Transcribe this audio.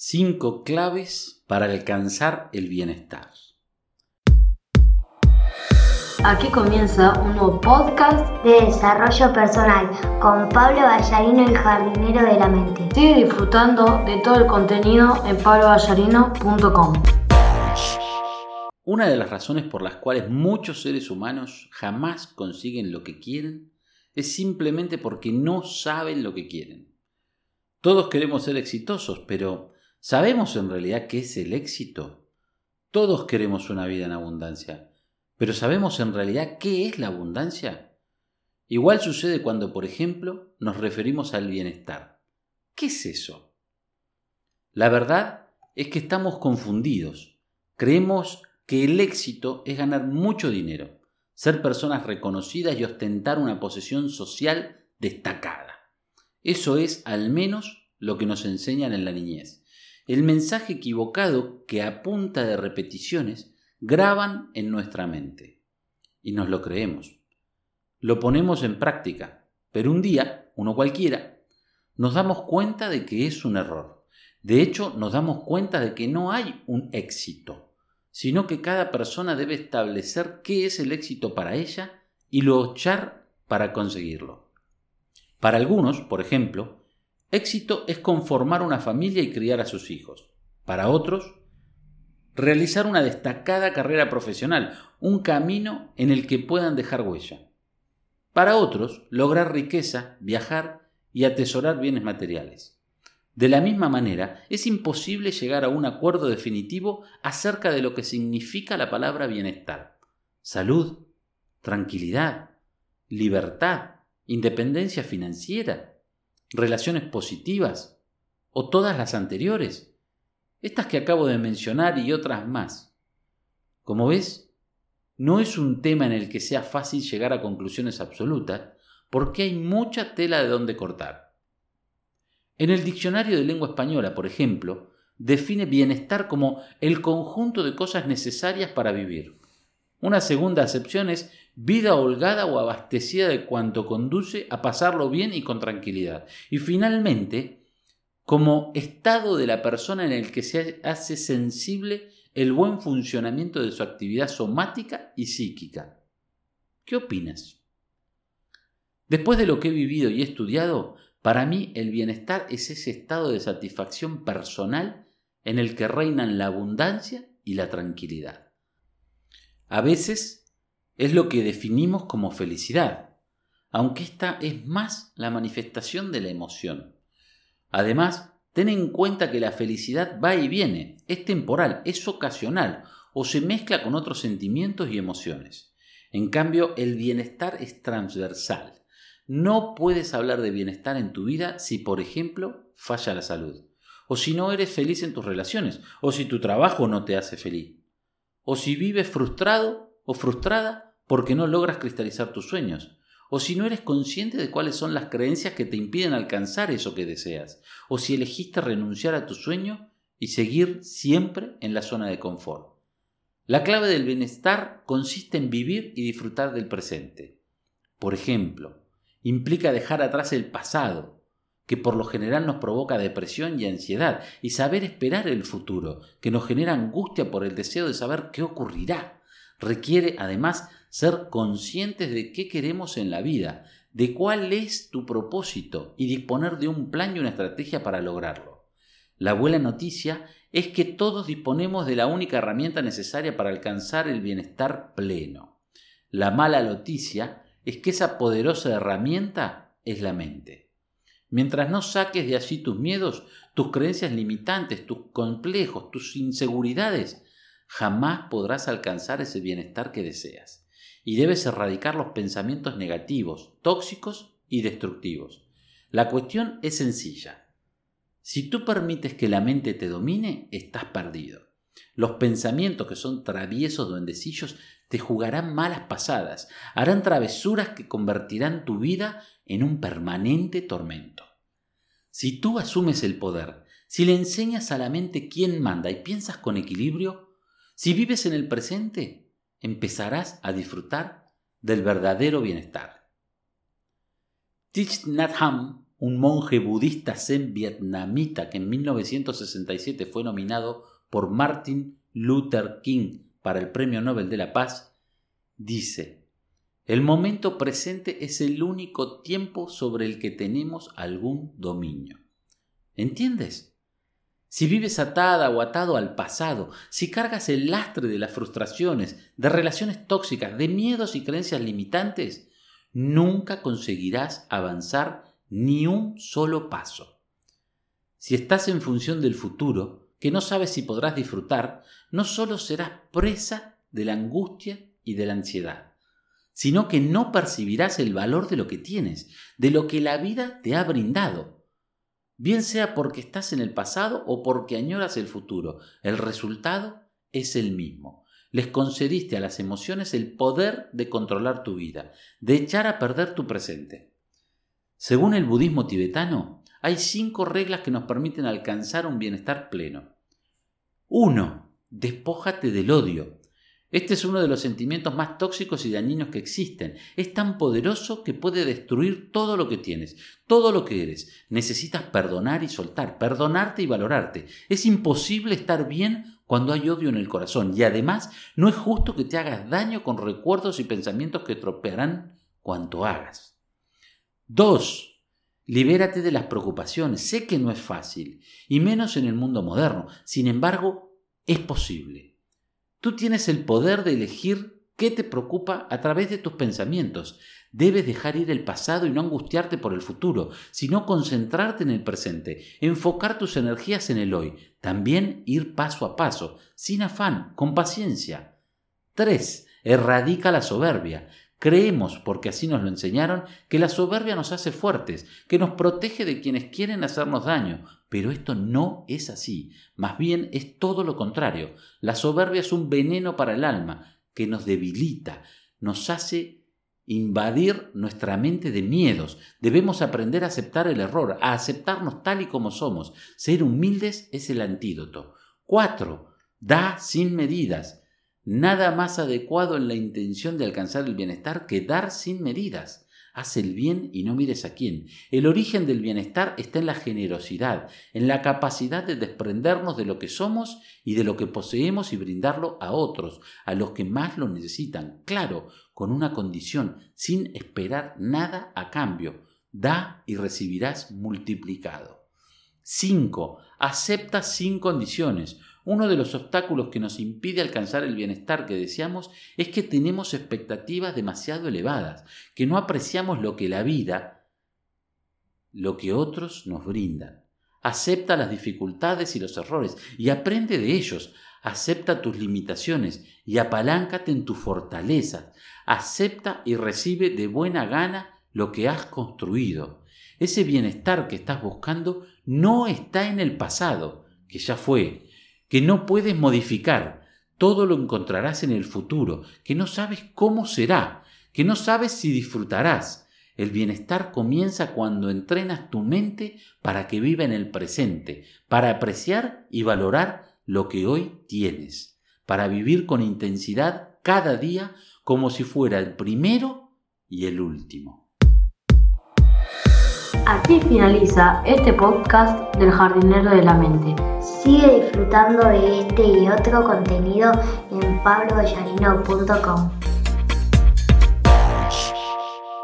Cinco claves para alcanzar el bienestar. Aquí comienza un nuevo podcast de desarrollo personal con Pablo Ballarino, el jardinero de la mente. Sigue disfrutando de todo el contenido en pabloballarino.com. Una de las razones por las cuales muchos seres humanos jamás consiguen lo que quieren es simplemente porque no saben lo que quieren. Todos queremos ser exitosos, pero ¿sabemos en realidad qué es el éxito? Todos queremos una vida en abundancia, pero ¿sabemos en realidad qué es la abundancia? Igual sucede cuando, por ejemplo, nos referimos al bienestar. ¿Qué es eso? La verdad es que estamos confundidos. Creemos que el éxito es ganar mucho dinero ser personas reconocidas y ostentar una posición social destacada. Eso es al menos lo que nos enseñan en la niñez. El mensaje equivocado que a punta de repeticiones graban en nuestra mente. Y nos lo creemos. Lo ponemos en práctica, pero un día, uno cualquiera, nos damos cuenta de que es un error. De hecho, nos damos cuenta de que no hay un éxito sino que cada persona debe establecer qué es el éxito para ella y luchar para conseguirlo. Para algunos, por ejemplo, éxito es conformar una familia y criar a sus hijos. Para otros, realizar una destacada carrera profesional, un camino en el que puedan dejar huella. Para otros, lograr riqueza, viajar y atesorar bienes materiales. De la misma manera, es imposible llegar a un acuerdo definitivo acerca de lo que significa la palabra bienestar. Salud, tranquilidad, libertad, independencia financiera, relaciones positivas o todas las anteriores. Estas que acabo de mencionar y otras más. Como ves, no es un tema en el que sea fácil llegar a conclusiones absolutas porque hay mucha tela de donde cortar. En el diccionario de lengua española, por ejemplo, define bienestar como el conjunto de cosas necesarias para vivir. Una segunda acepción es vida holgada o abastecida de cuanto conduce a pasarlo bien y con tranquilidad. Y finalmente, como estado de la persona en el que se hace sensible el buen funcionamiento de su actividad somática y psíquica. ¿Qué opinas? Después de lo que he vivido y estudiado, para mí el bienestar es ese estado de satisfacción personal en el que reinan la abundancia y la tranquilidad. A veces es lo que definimos como felicidad, aunque esta es más la manifestación de la emoción. Además, ten en cuenta que la felicidad va y viene, es temporal, es ocasional o se mezcla con otros sentimientos y emociones. En cambio, el bienestar es transversal no puedes hablar de bienestar en tu vida si, por ejemplo, falla la salud, o si no eres feliz en tus relaciones, o si tu trabajo no te hace feliz, o si vives frustrado o frustrada porque no logras cristalizar tus sueños, o si no eres consciente de cuáles son las creencias que te impiden alcanzar eso que deseas, o si elegiste renunciar a tu sueño y seguir siempre en la zona de confort. La clave del bienestar consiste en vivir y disfrutar del presente. Por ejemplo, implica dejar atrás el pasado, que por lo general nos provoca depresión y ansiedad, y saber esperar el futuro, que nos genera angustia por el deseo de saber qué ocurrirá. Requiere además ser conscientes de qué queremos en la vida, de cuál es tu propósito y disponer de un plan y una estrategia para lograrlo. La buena noticia es que todos disponemos de la única herramienta necesaria para alcanzar el bienestar pleno. La mala noticia es que esa poderosa herramienta es la mente. Mientras no saques de allí tus miedos, tus creencias limitantes, tus complejos, tus inseguridades, jamás podrás alcanzar ese bienestar que deseas. Y debes erradicar los pensamientos negativos, tóxicos y destructivos. La cuestión es sencilla. Si tú permites que la mente te domine, estás perdido. Los pensamientos que son traviesos duendecillos te jugarán malas pasadas, harán travesuras que convertirán tu vida en un permanente tormento. Si tú asumes el poder, si le enseñas a la mente quién manda y piensas con equilibrio, si vives en el presente, empezarás a disfrutar del verdadero bienestar. Thich Nhat Hanh, un monje budista zen vietnamita que en 1967 fue nominado por Martin Luther King para el Premio Nobel de la Paz, dice, el momento presente es el único tiempo sobre el que tenemos algún dominio. ¿Entiendes? Si vives atada o atado al pasado, si cargas el lastre de las frustraciones, de relaciones tóxicas, de miedos y creencias limitantes, nunca conseguirás avanzar ni un solo paso. Si estás en función del futuro, que no sabes si podrás disfrutar, no solo serás presa de la angustia y de la ansiedad, sino que no percibirás el valor de lo que tienes, de lo que la vida te ha brindado. Bien sea porque estás en el pasado o porque añoras el futuro, el resultado es el mismo. Les concediste a las emociones el poder de controlar tu vida, de echar a perder tu presente. Según el budismo tibetano, hay cinco reglas que nos permiten alcanzar un bienestar pleno. 1. Despójate del odio. Este es uno de los sentimientos más tóxicos y dañinos que existen. Es tan poderoso que puede destruir todo lo que tienes, todo lo que eres. Necesitas perdonar y soltar, perdonarte y valorarte. Es imposible estar bien cuando hay odio en el corazón y además no es justo que te hagas daño con recuerdos y pensamientos que tropearán cuanto hagas. 2. Libérate de las preocupaciones. Sé que no es fácil, y menos en el mundo moderno. Sin embargo, es posible. Tú tienes el poder de elegir qué te preocupa a través de tus pensamientos. Debes dejar ir el pasado y no angustiarte por el futuro, sino concentrarte en el presente, enfocar tus energías en el hoy, también ir paso a paso, sin afán, con paciencia. 3. Erradica la soberbia. Creemos, porque así nos lo enseñaron, que la soberbia nos hace fuertes, que nos protege de quienes quieren hacernos daño, pero esto no es así, más bien es todo lo contrario. La soberbia es un veneno para el alma, que nos debilita, nos hace invadir nuestra mente de miedos. Debemos aprender a aceptar el error, a aceptarnos tal y como somos. Ser humildes es el antídoto. 4. Da sin medidas. Nada más adecuado en la intención de alcanzar el bienestar que dar sin medidas. Haz el bien y no mires a quién. El origen del bienestar está en la generosidad, en la capacidad de desprendernos de lo que somos y de lo que poseemos y brindarlo a otros, a los que más lo necesitan. Claro, con una condición, sin esperar nada a cambio. Da y recibirás multiplicado. 5. Acepta sin condiciones. Uno de los obstáculos que nos impide alcanzar el bienestar que deseamos es que tenemos expectativas demasiado elevadas, que no apreciamos lo que la vida, lo que otros nos brindan. Acepta las dificultades y los errores y aprende de ellos. Acepta tus limitaciones y apaláncate en tu fortaleza. Acepta y recibe de buena gana lo que has construido. Ese bienestar que estás buscando no está en el pasado, que ya fue, que no puedes modificar, todo lo encontrarás en el futuro, que no sabes cómo será, que no sabes si disfrutarás. El bienestar comienza cuando entrenas tu mente para que viva en el presente, para apreciar y valorar lo que hoy tienes, para vivir con intensidad cada día como si fuera el primero y el último. Aquí finaliza este podcast del jardinero de la mente. Sigue disfrutando de este y otro contenido en pabloballarino.com.